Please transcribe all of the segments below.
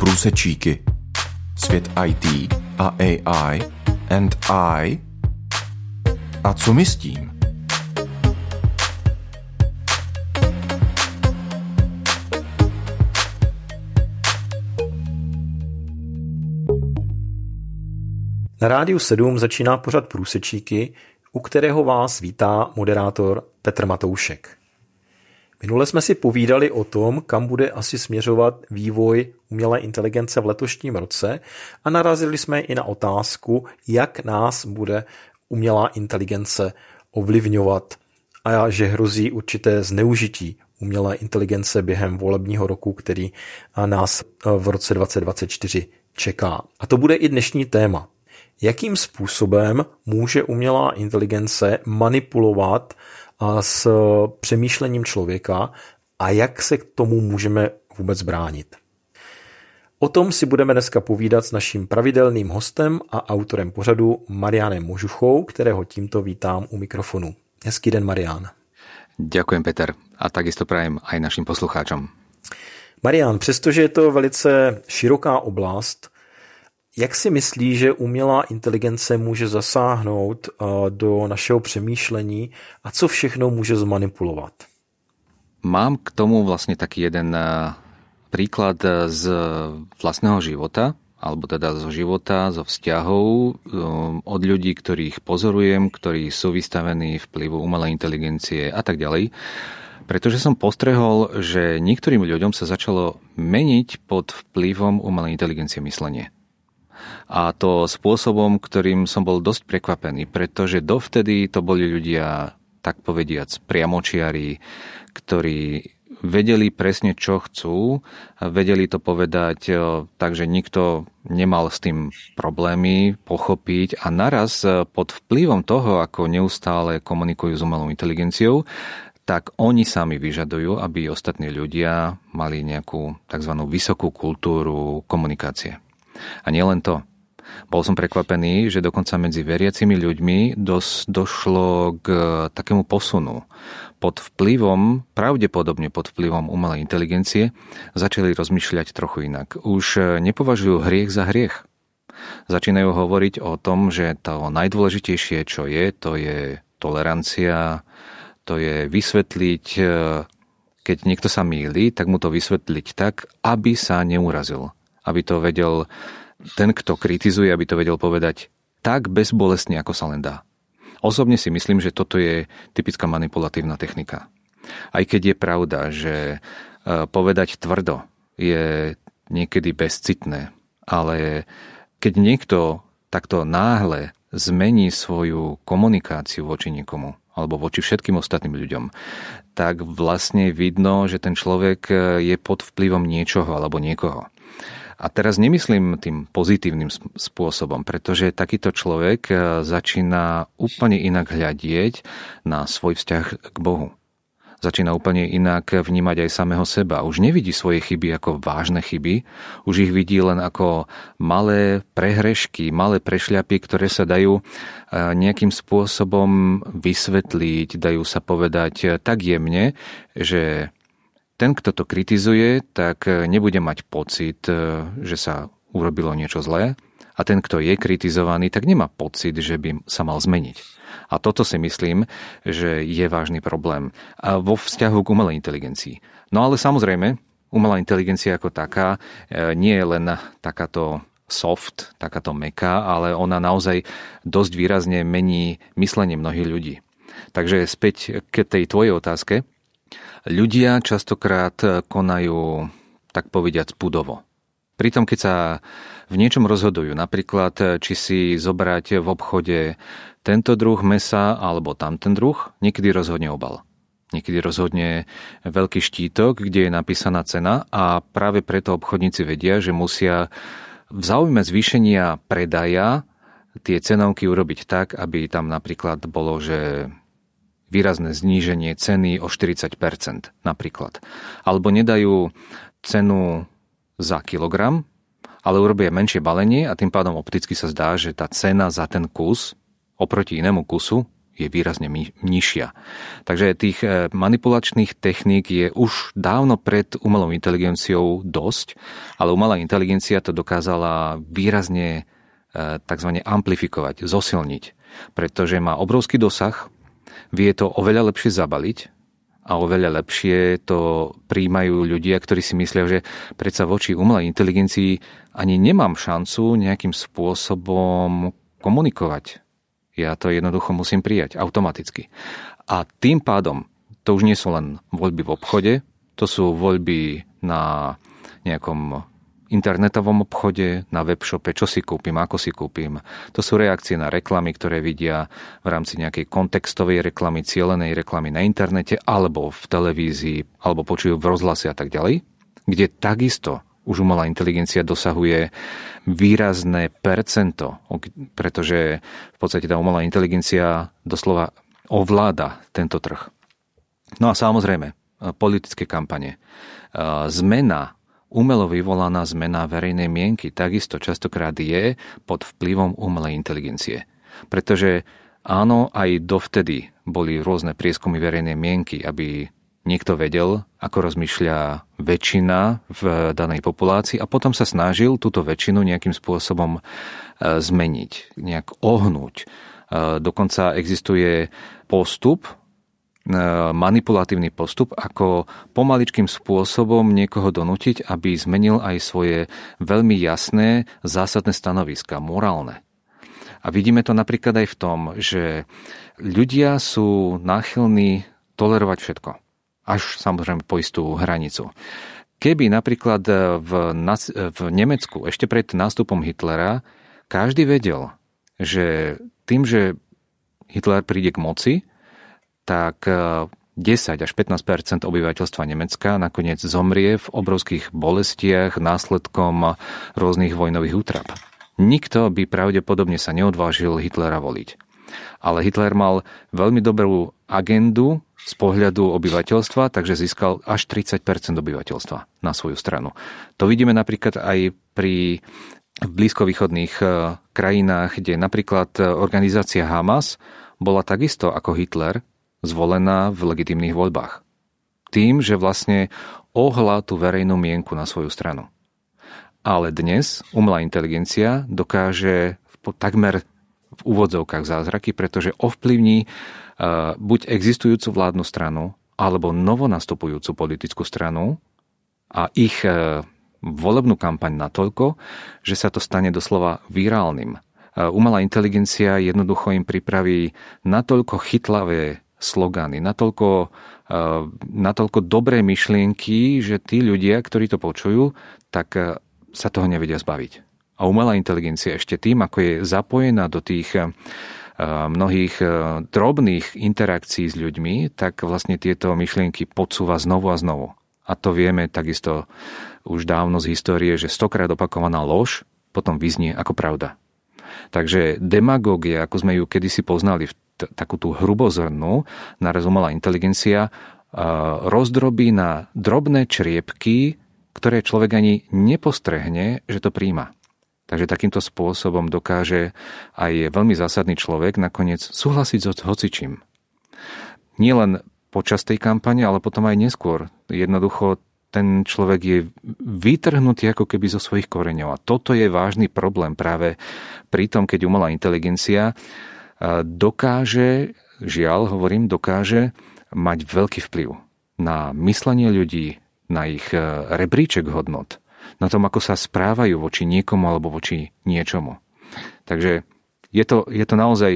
průsečíky. Svět IT a AI and I. A co my s tím? Na rádiu 7 začíná pořad průsečíky, u kterého vás vítá moderátor Petr Matoušek. Minule jsme si povídali o tom, kam bude asi směřovat vývoj umělé inteligence v letošním roce a narazili jsme i na otázku, jak nás bude umělá inteligence ovlivňovat a že hrozí určité zneužití umělé inteligence během volebního roku, který nás v roce 2024 čeká. A to bude i dnešní téma. Jakým způsobem může umělá inteligence manipulovat s přemýšlením člověka a jak se k tomu můžeme vůbec bránit. O tom si budeme dneska povídat s naším pravidelným hostem a autorem pořadu Marianem Možuchou, kterého tímto vítám u mikrofonu. Hezký den, Marian. Ďakujem, Peter. A takisto prajem aj našim poslucháčom. Marian, přestože je to velice široká oblast, jak si myslí, že umělá inteligence může zasáhnout eh, do našeho přemýšlení a co všechno může zmanipulovat? Mám k tomu vlastne taký jeden eh, príklad eh, z vlastného života, alebo teda zo života, zo vzťahov od ľudí, ktorých pozorujem, ktorí sú vystavení vplyvu umelej inteligencie a tak ďalej. Pretože som postrehol, že niektorým ľuďom sa začalo meniť pod vplyvom umelej inteligencie myslenie a to spôsobom, ktorým som bol dosť prekvapený, pretože dovtedy to boli ľudia, tak povediac, priamočiari, ktorí vedeli presne, čo chcú, vedeli to povedať e, tak, že nikto nemal s tým problémy pochopiť a naraz e, pod vplyvom toho, ako neustále komunikujú s umelou inteligenciou, tak oni sami vyžadujú, aby ostatní ľudia mali nejakú tzv. vysokú kultúru komunikácie. A nielen to. Bol som prekvapený, že dokonca medzi veriacimi ľuďmi dos, došlo k takému posunu. Pod vplyvom, pravdepodobne pod vplyvom umelej inteligencie, začali rozmýšľať trochu inak. Už nepovažujú hriech za hriech. Začínajú hovoriť o tom, že to najdôležitejšie, čo je, to je tolerancia, to je vysvetliť, keď niekto sa mýli, tak mu to vysvetliť tak, aby sa neurazil. Aby to vedel ten, kto kritizuje, aby to vedel povedať tak bezbolestne, ako sa len dá. Osobne si myslím, že toto je typická manipulatívna technika. Aj keď je pravda, že e, povedať tvrdo je niekedy bezcitné, ale keď niekto takto náhle zmení svoju komunikáciu voči niekomu alebo voči všetkým ostatným ľuďom, tak vlastne vidno, že ten človek e, je pod vplyvom niečoho alebo niekoho. A teraz nemyslím tým pozitívnym spôsobom, pretože takýto človek e, začína úplne inak hľadieť na svoj vzťah k Bohu. Začína úplne inak vnímať aj samého seba. Už nevidí svoje chyby ako vážne chyby, už ich vidí len ako malé prehrešky, malé prešľapy, ktoré sa dajú e, nejakým spôsobom vysvetliť, dajú sa povedať e, tak jemne, že ten, kto to kritizuje, tak e, nebude mať pocit, e, že sa urobilo niečo zlé a ten, kto je kritizovaný, tak nemá pocit, že by sa mal zmeniť. A toto si myslím, že je vážny problém vo vzťahu k umelej inteligencii. No ale samozrejme, umelá inteligencia ako taká e, nie je len takáto soft, takáto meká, ale ona naozaj dosť výrazne mení myslenie mnohých ľudí. Takže späť k tej tvojej otázke. Ľudia častokrát konajú, tak povediac, pudovo. Pritom, keď sa v niečom rozhodujú, napríklad, či si zobrať v obchode tento druh mesa alebo tamten druh, niekedy rozhodne obal. Niekedy rozhodne veľký štítok, kde je napísaná cena a práve preto obchodníci vedia, že musia v záujme zvýšenia predaja tie cenovky urobiť tak, aby tam napríklad bolo, že výrazné zníženie ceny o 40% napríklad. Alebo nedajú cenu za kilogram, ale urobia menšie balenie a tým pádom opticky sa zdá, že tá cena za ten kus oproti inému kusu je výrazne nižšia. Takže tých e, manipulačných techník je už dávno pred umelou inteligenciou dosť, ale umelá inteligencia to dokázala výrazne e, tzv. amplifikovať, zosilniť, pretože má obrovský dosah, vie to oveľa lepšie zabaliť a oveľa lepšie to príjmajú ľudia, ktorí si myslia, že predsa voči umelej inteligencii ani nemám šancu nejakým spôsobom komunikovať ja to jednoducho musím prijať automaticky. A tým pádom to už nie sú len voľby v obchode, to sú voľby na nejakom internetovom obchode, na webshope, čo si kúpim, ako si kúpim. To sú reakcie na reklamy, ktoré vidia v rámci nejakej kontextovej reklamy, cielenej reklamy na internete, alebo v televízii, alebo počujú v rozhlase a tak ďalej, kde takisto už umelá inteligencia dosahuje výrazné percento, pretože v podstate tá umelá inteligencia doslova ovláda tento trh. No a samozrejme, politické kampane. Zmena, umelo vyvolaná zmena verejnej mienky takisto častokrát je pod vplyvom umelej inteligencie. Pretože áno, aj dovtedy boli rôzne prieskumy verejnej mienky, aby niekto vedel, ako rozmýšľa väčšina v danej populácii a potom sa snažil túto väčšinu nejakým spôsobom e, zmeniť, nejak ohnúť. E, dokonca existuje postup, manipulatívny postup, ako pomaličkým spôsobom niekoho donútiť, aby zmenil aj svoje veľmi jasné zásadné stanoviska, morálne. A vidíme to napríklad aj v tom, že ľudia sú náchylní tolerovať všetko až samozrejme po istú hranicu. Keby napríklad v, v Nemecku ešte pred nástupom Hitlera každý vedel, že tým, že Hitler príde k moci, tak 10 e, až 15% obyvateľstva Nemecka nakoniec zomrie v obrovských bolestiach následkom rôznych vojnových útrap. Nikto by pravdepodobne sa neodvážil Hitlera voliť. Ale Hitler mal veľmi dobrú agendu z pohľadu obyvateľstva, takže získal až 30% obyvateľstva na svoju stranu. To vidíme napríklad aj pri blízkovýchodných e, krajinách, kde napríklad e, organizácia Hamas bola takisto ako Hitler zvolená v legitimných voľbách. Tým, že vlastne ohla tú verejnú mienku na svoju stranu. Ale dnes umelá inteligencia dokáže v takmer v úvodzovkách zázraky, pretože ovplyvní buď existujúcu vládnu stranu, alebo novonastupujúcu politickú stranu a ich e, volebnú kampaň natoľko, že sa to stane doslova virálnym. E, umelá inteligencia jednoducho im pripraví natoľko chytlavé slogany, natoľko, e, natoľko dobré myšlienky, že tí ľudia, ktorí to počujú, tak sa toho nevedia zbaviť. A umelá inteligencia ešte tým, ako je zapojená do tých mnohých e, drobných interakcií s ľuďmi, tak vlastne tieto myšlienky podsúva znovu a znovu. A to vieme takisto už dávno z histórie, že stokrát opakovaná lož potom vyznie ako pravda. Takže demagógia, ako sme ju kedysi poznali, v t- takú tú hrubozrnú, narozumela inteligencia, rozdrobí na drobné čriepky, ktoré človek ani nepostrehne, že to príjma. Takže takýmto spôsobom dokáže aj veľmi zásadný človek nakoniec súhlasiť so hocičím. Nie počas tej kampane, ale potom aj neskôr. Jednoducho ten človek je vytrhnutý ako keby zo svojich koreňov. A toto je vážny problém práve pri tom, keď umelá inteligencia dokáže, žiaľ hovorím, dokáže mať veľký vplyv na myslenie ľudí, na ich rebríček hodnot na tom, ako sa správajú voči niekomu alebo voči niečomu. Takže je to, je to naozaj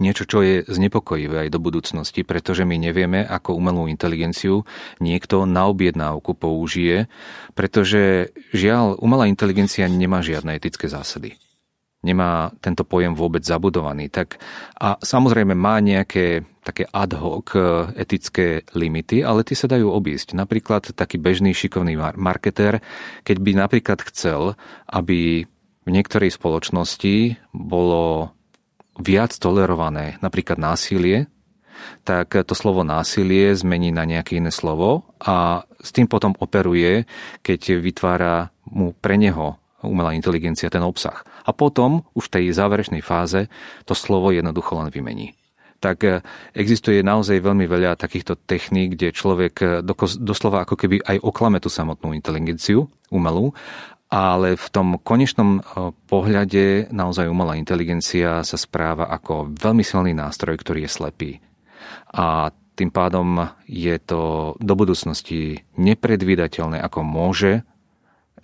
niečo, čo je znepokojivé aj do budúcnosti, pretože my nevieme, ako umelú inteligenciu niekto na objednávku použije, pretože žiaľ, umelá inteligencia nemá žiadne etické zásady nemá tento pojem vôbec zabudovaný. Tak, a samozrejme má nejaké také ad hoc e, etické limity, ale tie sa dajú obísť. Napríklad taký bežný šikovný marketér, keď by napríklad chcel, aby v niektorej spoločnosti bolo viac tolerované napríklad násilie, tak to slovo násilie zmení na nejaké iné slovo a s tým potom operuje, keď vytvára mu pre neho umelá inteligencia ten obsah. A potom už v tej záverečnej fáze to slovo jednoducho len vymení. tak existuje naozaj veľmi veľa takýchto techník, kde človek doslova ako keby aj oklame tú samotnú inteligenciu umelú ale v tom konečnom pohľade naozaj umelá inteligencia sa správa ako veľmi silný nástroj, ktorý je slepý. A tým pádom je to do budúcnosti nepredvídateľné, ako môže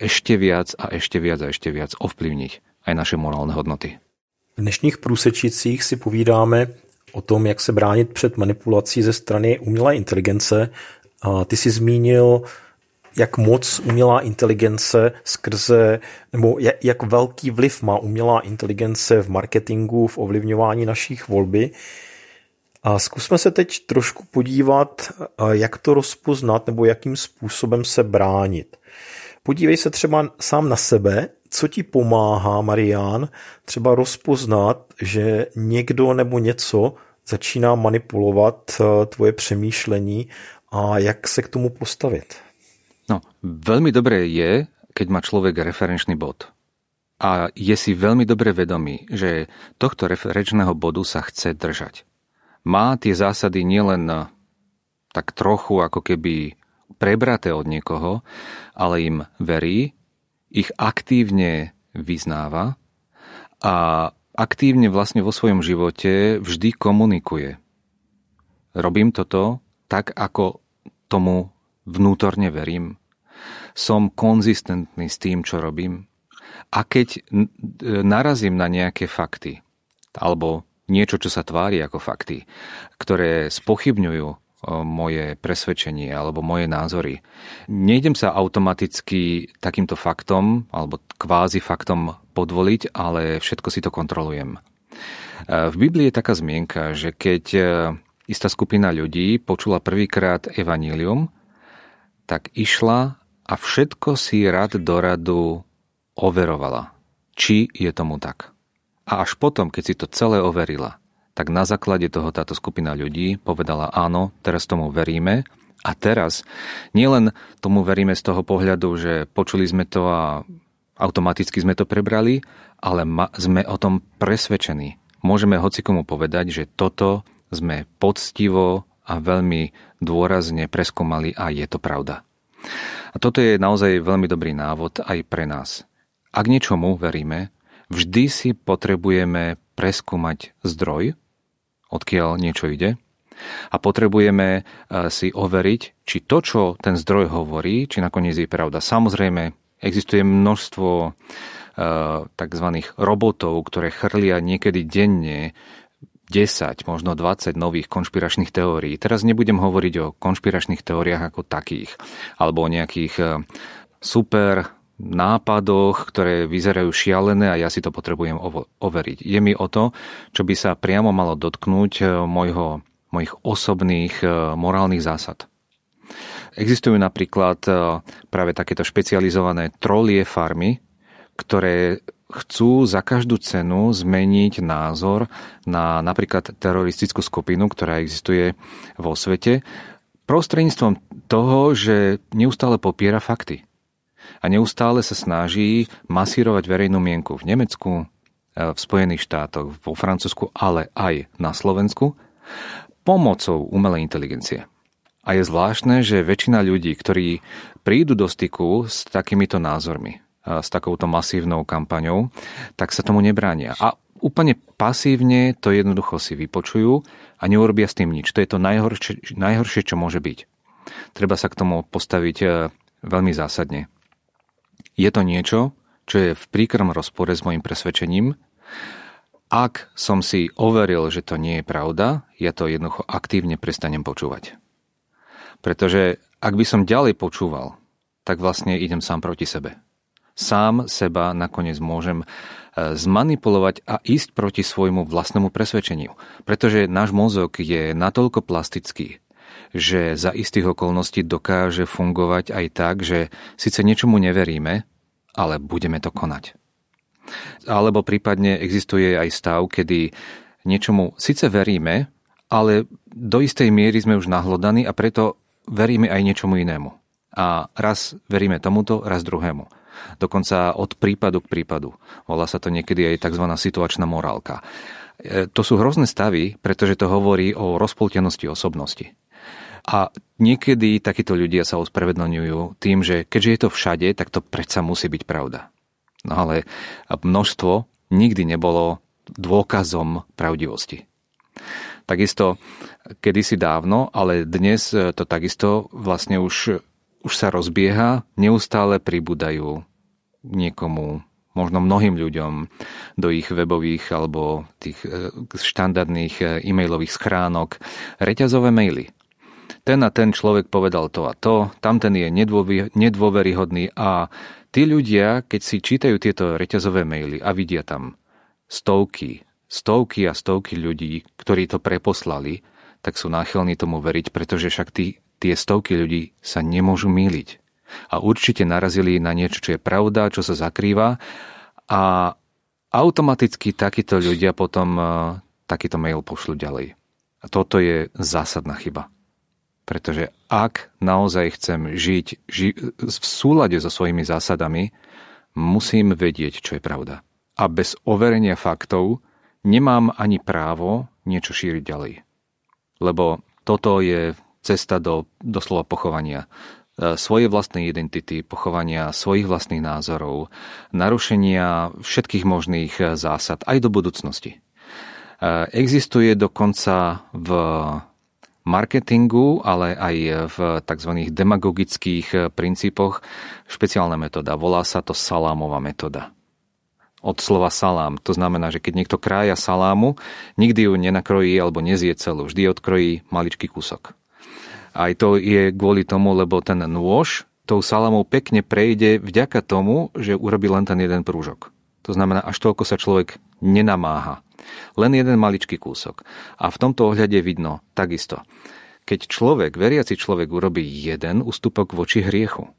ešte viac a ešte viac a ešte viac ovplyvniť aj naše morálne hodnoty. V dnešních průsečicích si povídáme o tom, jak se bránit před manipulací ze strany umělé inteligence. A ty si zmínil jak moc umělá inteligence skrze, nebo jak velký vliv má umělá inteligence v marketingu, v ovlivňování našich volby. A zkusme se teď trošku podívat, jak to rozpoznat nebo jakým způsobem se bránit. Podívej se třeba sám na sebe, co ti pomáhá, Marián, třeba rozpoznat, že někdo nebo něco začíná manipulovat tvoje přemýšlení a jak se k tomu postavit. No, veľmi dobré je, keď má človek referenčný bod. A je si veľmi dobre vedomý, že tohto referenčného bodu sa chce držať. Má tie zásady nielen tak trochu ako keby prebraté od niekoho, ale im verí, ich aktívne vyznáva a aktívne vlastne vo svojom živote vždy komunikuje. Robím toto tak, ako tomu vnútorne verím som konzistentný s tým, čo robím. A keď narazím na nejaké fakty, alebo niečo, čo sa tvári ako fakty, ktoré spochybňujú moje presvedčenie alebo moje názory. Nejdem sa automaticky takýmto faktom alebo kvázi faktom podvoliť, ale všetko si to kontrolujem. V Biblii je taká zmienka, že keď e, istá skupina ľudí počula prvýkrát evanílium, tak išla a všetko si rad do radu overovala, či je tomu tak. A až potom, keď si to celé overila, tak na základe toho táto skupina ľudí povedala áno, teraz tomu veríme a teraz nielen tomu veríme z toho pohľadu, že počuli sme to a automaticky sme to prebrali, ale ma, sme o tom presvedčení. Môžeme hocikomu povedať, že toto sme poctivo a veľmi dôrazne preskúmali a je to pravda. A toto je naozaj veľmi dobrý návod aj pre nás. Ak niečomu veríme, vždy si potrebujeme preskúmať zdroj, odkiaľ niečo ide, a potrebujeme e, si overiť, či to, čo ten zdroj hovorí, či nakoniec je pravda. Samozrejme, existuje množstvo e, tzv. robotov, ktoré chrlia niekedy denne 10, možno 20 nových konšpiračných teórií. Teraz nebudem hovoriť o konšpiračných teóriách ako takých, alebo o nejakých e, super nápadoch, ktoré vyzerajú šialené a ja si to potrebujem overiť. Je mi o to, čo by sa priamo malo dotknúť e, mojho, mojich osobných e, morálnych zásad. Existujú napríklad práve takéto špecializované trolie farmy, ktoré chcú za každú cenu zmeniť názor na napríklad teroristickú skupinu, ktorá existuje vo svete, prostredníctvom toho, že neustále popiera fakty. A neustále sa snaží masírovať verejnú mienku v Nemecku, e, v Spojených štátoch, vo Francúzsku, ale aj na Slovensku, pomocou umelej inteligencie. A je zvláštne, že väčšina ľudí, ktorí prídu do styku s takýmito názormi, s takouto masívnou kampaňou, tak sa tomu nebránia. A úplne pasívne to jednoducho si vypočujú a neurobia s tým nič. To je to najhoršie, najhoršie čo môže byť. Treba sa k tomu postaviť e, veľmi zásadne. Je to niečo, čo je v príkrom rozpore s mojim presvedčením. Ak som si overil, že to nie je pravda, ja to jednoducho aktívne prestanem počúvať. Pretože ak by som ďalej počúval, tak vlastne idem sám proti sebe sám seba nakoniec môžem e, zmanipulovať a ísť proti svojmu vlastnému presvedčeniu. Pretože náš mozog je natoľko plastický, že za istých okolností dokáže fungovať aj tak, že síce niečomu neveríme, ale budeme to konať. Alebo prípadne existuje aj stav, kedy niečomu síce veríme, ale do istej miery sme už nahlodaní a preto veríme aj niečomu inému. A raz veríme tomuto, raz druhému dokonca od prípadu k prípadu. Volá sa to niekedy aj tzv. situačná morálka. to sú hrozné stavy, pretože to hovorí o rozpoltenosti osobnosti. A niekedy takíto ľudia sa ospravedlňujú tým, že keďže je to všade, tak to predsa musí byť pravda. No ale množstvo nikdy nebolo dôkazom pravdivosti. Takisto kedysi dávno, ale dnes to takisto vlastne už, už sa rozbieha, neustále pribúdajú niekomu možno mnohým ľuďom do ich webových alebo tých štandardných e, e-mailových schránok reťazové maily ten a ten človek povedal to a to, tamten je nedôveryhodný a tí ľudia, keď si čítajú tieto reťazové maily a vidia tam stovky, stovky a stovky ľudí, ktorí to preposlali, tak sú náchylní tomu veriť, pretože však tí, tie stovky ľudí sa nemôžu míliť. A určite narazili na niečo, čo je pravda, čo sa zakrýva a automaticky takíto ľudia potom eh, takýto mail pošlu ďalej. A toto je zásadná chyba. Pretože ak naozaj chcem žiť ži- v súlade so svojimi zásadami, musím vedieť, čo je pravda. A bez overenia faktov nemám ani právo niečo šíriť ďalej. Lebo toto je cesta do doslova pochovania e, svojej vlastnej identity, pochovania svojich vlastných názorov, narušenia všetkých možných e, zásad aj do budúcnosti. E, existuje dokonca v marketingu, ale aj v tzv. demagogických princípoch špeciálna metóda. Volá sa to salámová metóda. Od slova salám. To znamená, že keď niekto krája salámu, nikdy ju nenakrojí alebo nezie celú. Vždy odkrojí maličký kúsok. Aj to je kvôli tomu, lebo ten nôž tou salamou pekne prejde vďaka tomu, že urobí len ten jeden prúžok. To znamená, až toľko sa človek nenamáha. Len jeden maličký kúsok. A v tomto ohľade vidno takisto. Keď človek, veriaci človek urobí jeden ústupok voči hriechu,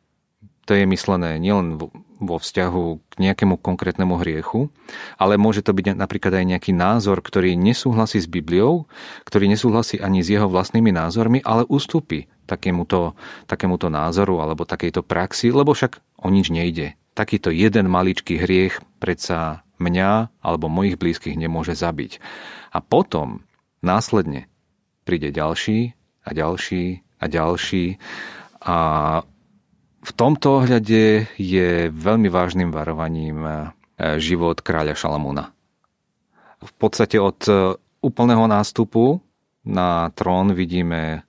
to je myslené nielen vo vzťahu k nejakému konkrétnemu hriechu, ale môže to byť napríklad aj nejaký názor, ktorý nesúhlasí s Bibliou, ktorý nesúhlasí ani s jeho vlastnými názormi, ale ustúpi takémuto, takémuto názoru alebo takejto praxi, lebo však o nič nejde takýto jeden maličký hriech predsa mňa alebo mojich blízkych nemôže zabiť. A potom následne príde ďalší a ďalší a ďalší a v tomto ohľade je veľmi vážnym varovaním e, život kráľa Šalamúna. V podstate od e, úplného nástupu na trón vidíme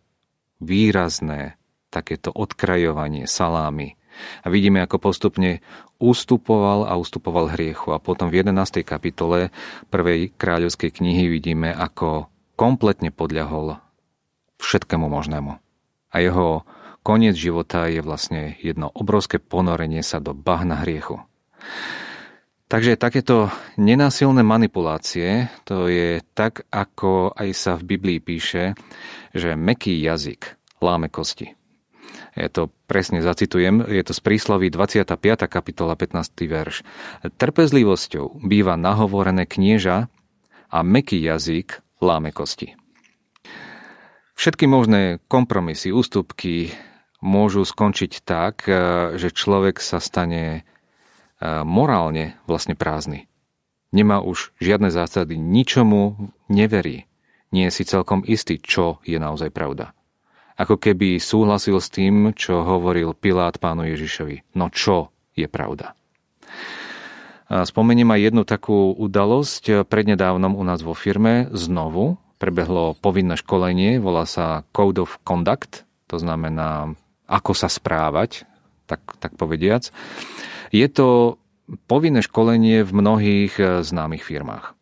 výrazné takéto odkrajovanie salámy, a vidíme, ako postupne ústupoval a ústupoval hriechu. A potom v 11. kapitole prvej kráľovskej knihy vidíme, ako kompletne podľahol všetkému možnému. A jeho koniec života je vlastne jedno obrovské ponorenie sa do bahna hriechu. Takže takéto nenásilné manipulácie, to je tak, ako aj sa v Biblii píše, že meký jazyk láme kosti. Ja to presne zacitujem, je to z prísloví 25. kapitola 15. verš. Trpezlivosťou býva nahovorené knieža a meký jazyk láme kosti. Všetky možné kompromisy, ústupky môžu skončiť tak, e, že človek sa stane e, morálne vlastne prázdny. Nemá už žiadne zásady, ničomu neverí. Nie je si celkom istý, čo je naozaj pravda ako keby súhlasil s tým, čo hovoril Pilát pánu Ježišovi. No čo je pravda? Spomeniem aj jednu takú udalosť. Prednedávnom u nás vo firme znovu prebehlo povinné školenie, volá sa Code of Conduct, to znamená, ako sa správať, tak, tak povediac. Je to povinné školenie v mnohých e, známych firmách.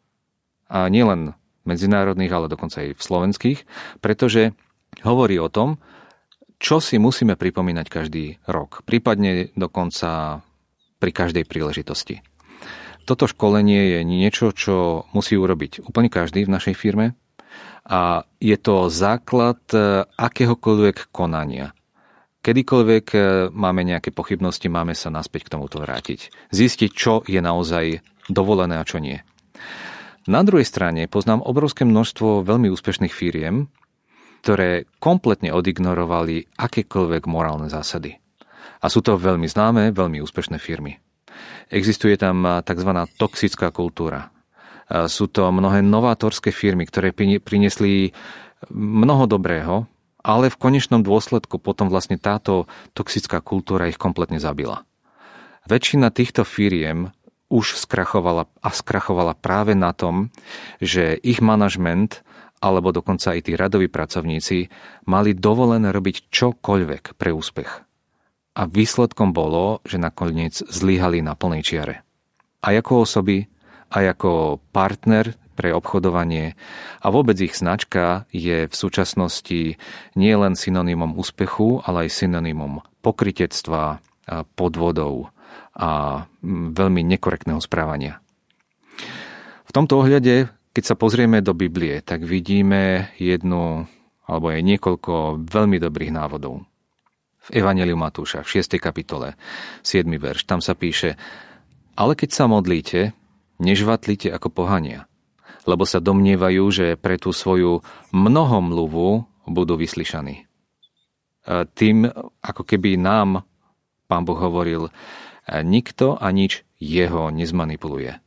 A nielen medzinárodných, ale dokonca aj v slovenských, pretože hovorí o tom, čo si musíme pripomínať každý rok, prípadne dokonca pri každej príležitosti. Toto školenie je niečo, čo musí urobiť úplne každý v našej firme a je to základ e, akéhokoľvek konania. Kedykoľvek e, máme nejaké pochybnosti, máme sa naspäť k tomuto vrátiť. Zistiť, čo je naozaj dovolené a čo nie. Na druhej strane poznám obrovské množstvo veľmi úspešných firiem, ktoré kompletne odignorovali akékoľvek morálne zásady. A sú to veľmi známe, veľmi úspešné firmy. Existuje tam tzv. toxická kultúra. Sú to mnohé novátorské firmy, ktoré priniesli mnoho dobrého, ale v konečnom dôsledku potom vlastne táto toxická kultúra ich kompletne zabila. Väčšina týchto firiem už skrachovala a skrachovala práve na tom, že ich manažment alebo dokonca aj tí radoví pracovníci mali dovolené robiť čokoľvek pre úspech. A výsledkom bolo, že nakoniec zlyhali na plnej čiare. A ako osoby, aj ako partner pre obchodovanie a vôbec ich značka je v súčasnosti nie len synonymom úspechu, ale aj synonymom pokritectva, podvodov a veľmi nekorektného správania. V tomto ohľade, keď sa pozrieme do Biblie, tak vidíme jednu alebo aj niekoľko veľmi dobrých návodov. V Evangeliu Matúša, v 6. kapitole, 7. verš, tam sa píše Ale keď sa modlíte, nežvatlite ako pohania, lebo sa domnievajú, že pre tú svoju mnohomluvu budú vyslyšaní. Tým, ako keby nám pán Boh hovoril, nikto a nič jeho nezmanipuluje.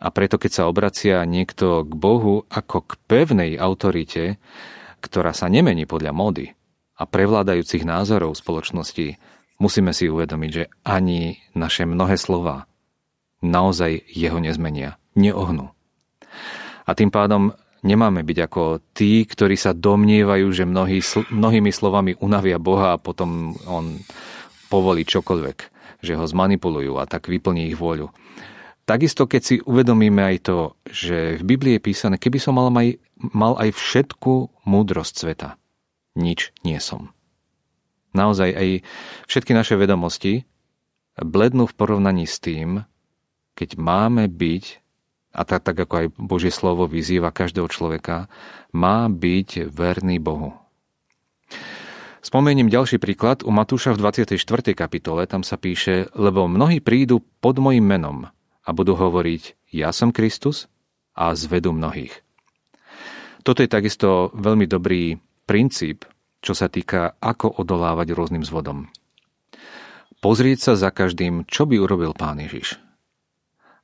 A preto, keď sa obracia niekto k Bohu ako k pevnej autorite, ktorá sa nemení podľa módy a prevládajúcich názorov spoločnosti, musíme si uvedomiť, že ani naše mnohé slova naozaj jeho nezmenia, neohnú. A tým pádom nemáme byť ako tí, ktorí sa domnievajú, že mnohý, mnohými slovami unavia Boha a potom on povolí čokoľvek, že ho zmanipulujú a tak vyplní ich vôľu. Takisto, keď si uvedomíme aj to, že v Biblii je písané, keby som mal, aj, mal aj všetku múdrosť sveta, nič nie som. Naozaj aj všetky naše vedomosti blednú v porovnaní s tým, keď máme byť a tak, tak ako aj Božie slovo vyzýva každého človeka, má byť verný Bohu. Spomeniem ďalší príklad. U Matúša v 24. kapitole tam sa píše, lebo mnohí prídu pod mojim menom a budú hovoriť, ja som Kristus a zvedú mnohých. Toto je takisto veľmi dobrý princíp, čo sa týka, ako odolávať rôznym zvodom. Pozrieť sa za každým, čo by urobil pán Ježiš.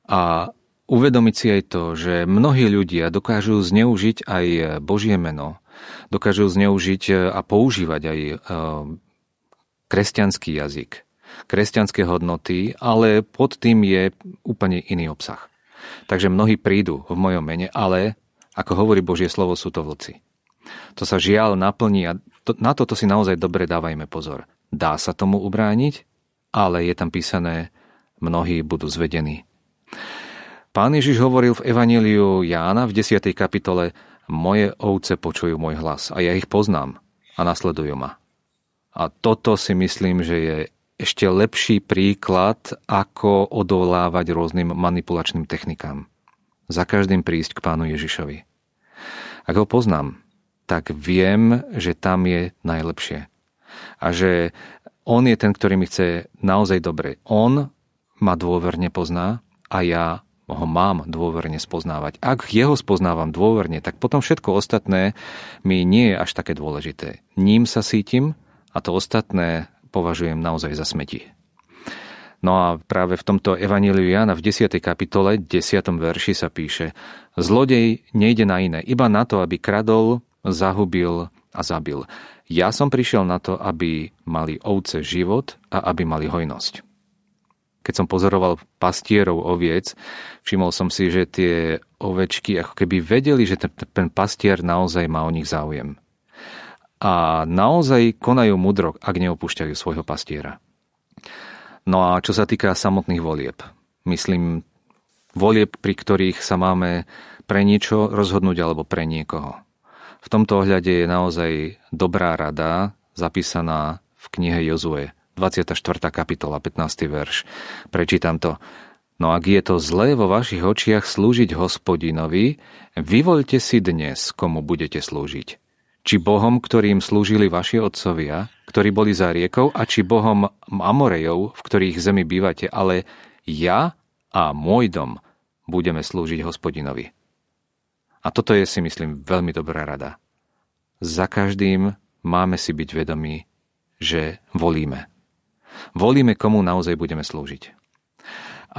A uvedomiť si aj to, že mnohí ľudia dokážu zneužiť aj Božie meno, dokážu zneužiť a používať aj e, kresťanský jazyk, kresťanské hodnoty, ale pod tým je úplne iný obsah. Takže mnohí prídu v mojom mene, ale ako hovorí Božie slovo, sú to vlci. To sa žiaľ naplní a to, na toto si naozaj dobre dávajme pozor. Dá sa tomu ubrániť, ale je tam písané, mnohí budú zvedení. Pán Ježiš hovoril v Evaníliu Jána v 10. kapitole Moje ovce počujú môj hlas a ja ich poznám a nasledujú ma. A toto si myslím, že je ešte lepší príklad, ako odolávať rôznym manipulačným technikám. Za každým prísť k pánu Ježišovi. Ak ho poznám, tak viem, že tam je najlepšie. A že on je ten, ktorý mi chce naozaj dobre. On ma dôverne pozná a ja ho mám dôverne spoznávať. Ak jeho spoznávam dôverne, tak potom všetko ostatné mi nie je až také dôležité. Ním sa sítim a to ostatné považujem naozaj za smeti. No a práve v tomto Evaníliu Jana v 10. kapitole, 10. verši sa píše Zlodej nejde na iné, iba na to, aby kradol, zahubil a zabil. Ja som prišiel na to, aby mali ovce život a aby mali hojnosť keď som pozoroval pastierov oviec, všimol som si, že tie ovečky ako keby vedeli, že ten pastier naozaj má o nich záujem. A naozaj konajú mudro, ak neopúšťajú svojho pastiera. No a čo sa týka samotných volieb, myslím volieb, pri ktorých sa máme pre niečo rozhodnúť alebo pre niekoho. V tomto ohľade je naozaj dobrá rada zapísaná v knihe Jozue 24. kapitola, 15. verš. Prečítam to. No ak je to zlé vo vašich očiach slúžiť hospodinovi, vyvoľte si dnes, komu budete slúžiť. Či Bohom, ktorým slúžili vaši otcovia, ktorí boli za riekou, a či Bohom Amorejov, v ktorých zemi bývate, ale ja a môj dom budeme slúžiť hospodinovi. A toto je si myslím veľmi dobrá rada. Za každým máme si byť vedomí, že volíme. Volíme, komu naozaj budeme slúžiť.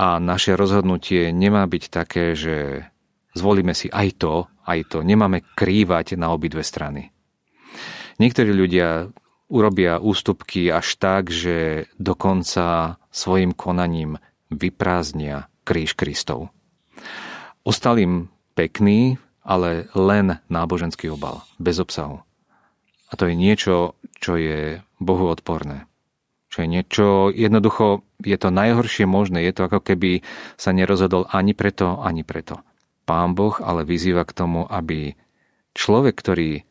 A naše rozhodnutie nemá byť také, že zvolíme si aj to, aj to. Nemáme krývať na obidve strany. Niektorí ľudia urobia ústupky až tak, že dokonca svojim konaním vyprázdnia kríž Kristov. Ostal im pekný, ale len náboženský obal, bez obsahu. A to je niečo, čo je Bohu odporné. Čo je niečo, jednoducho je to najhoršie možné, je to ako keby sa nerozhodol ani preto, ani preto. Pán Boh ale vyzýva k tomu, aby človek, ktorý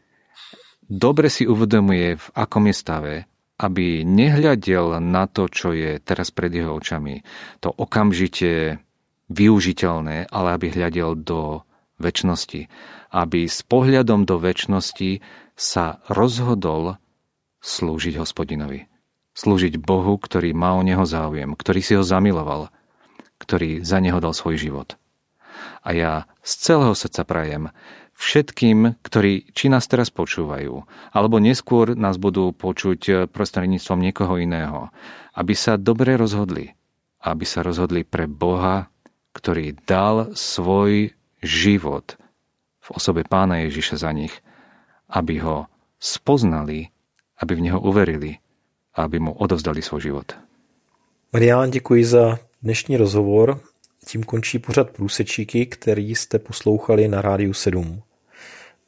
dobre si uvedomuje, v akom je stave, aby nehľadel na to, čo je teraz pred jeho očami, to okamžite využiteľné, ale aby hľadel do väčšnosti. Aby s pohľadom do väčšnosti sa rozhodol slúžiť hospodinovi. Slúžiť Bohu, ktorý má o neho záujem, ktorý si ho zamiloval, ktorý za neho dal svoj život. A ja z celého srdca prajem všetkým, ktorí či nás teraz počúvajú, alebo neskôr nás budú počuť prostredníctvom niekoho iného, aby sa dobre rozhodli. Aby sa rozhodli pre Boha, ktorý dal svoj život v osobe pána Ježiša za nich, aby ho spoznali, aby v neho uverili a aby mu odovzdali svůj život. Marián, děkuji za dnešní rozhovor. Tím končí pořad Průsečíky, který jste poslouchali na Rádiu 7.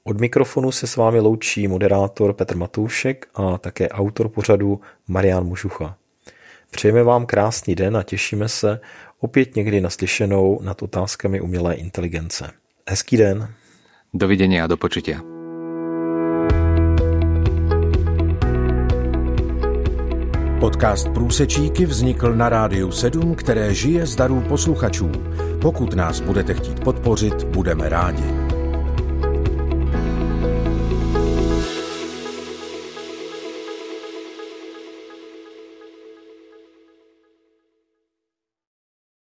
Od mikrofonu se s vámi loučí moderátor Petr Matoušek a také autor pořadu Marián Mužucha. Přejeme vám krásný den a těšíme se opět někdy naslyšenou nad otázkami umělé inteligence. Hezký den. Dovidenia a do počutia. Podcast Průsečíky vznikl na Rádiu 7, které žije z darů posluchačů. Pokud nás budete chtít podpořit, budeme rádi.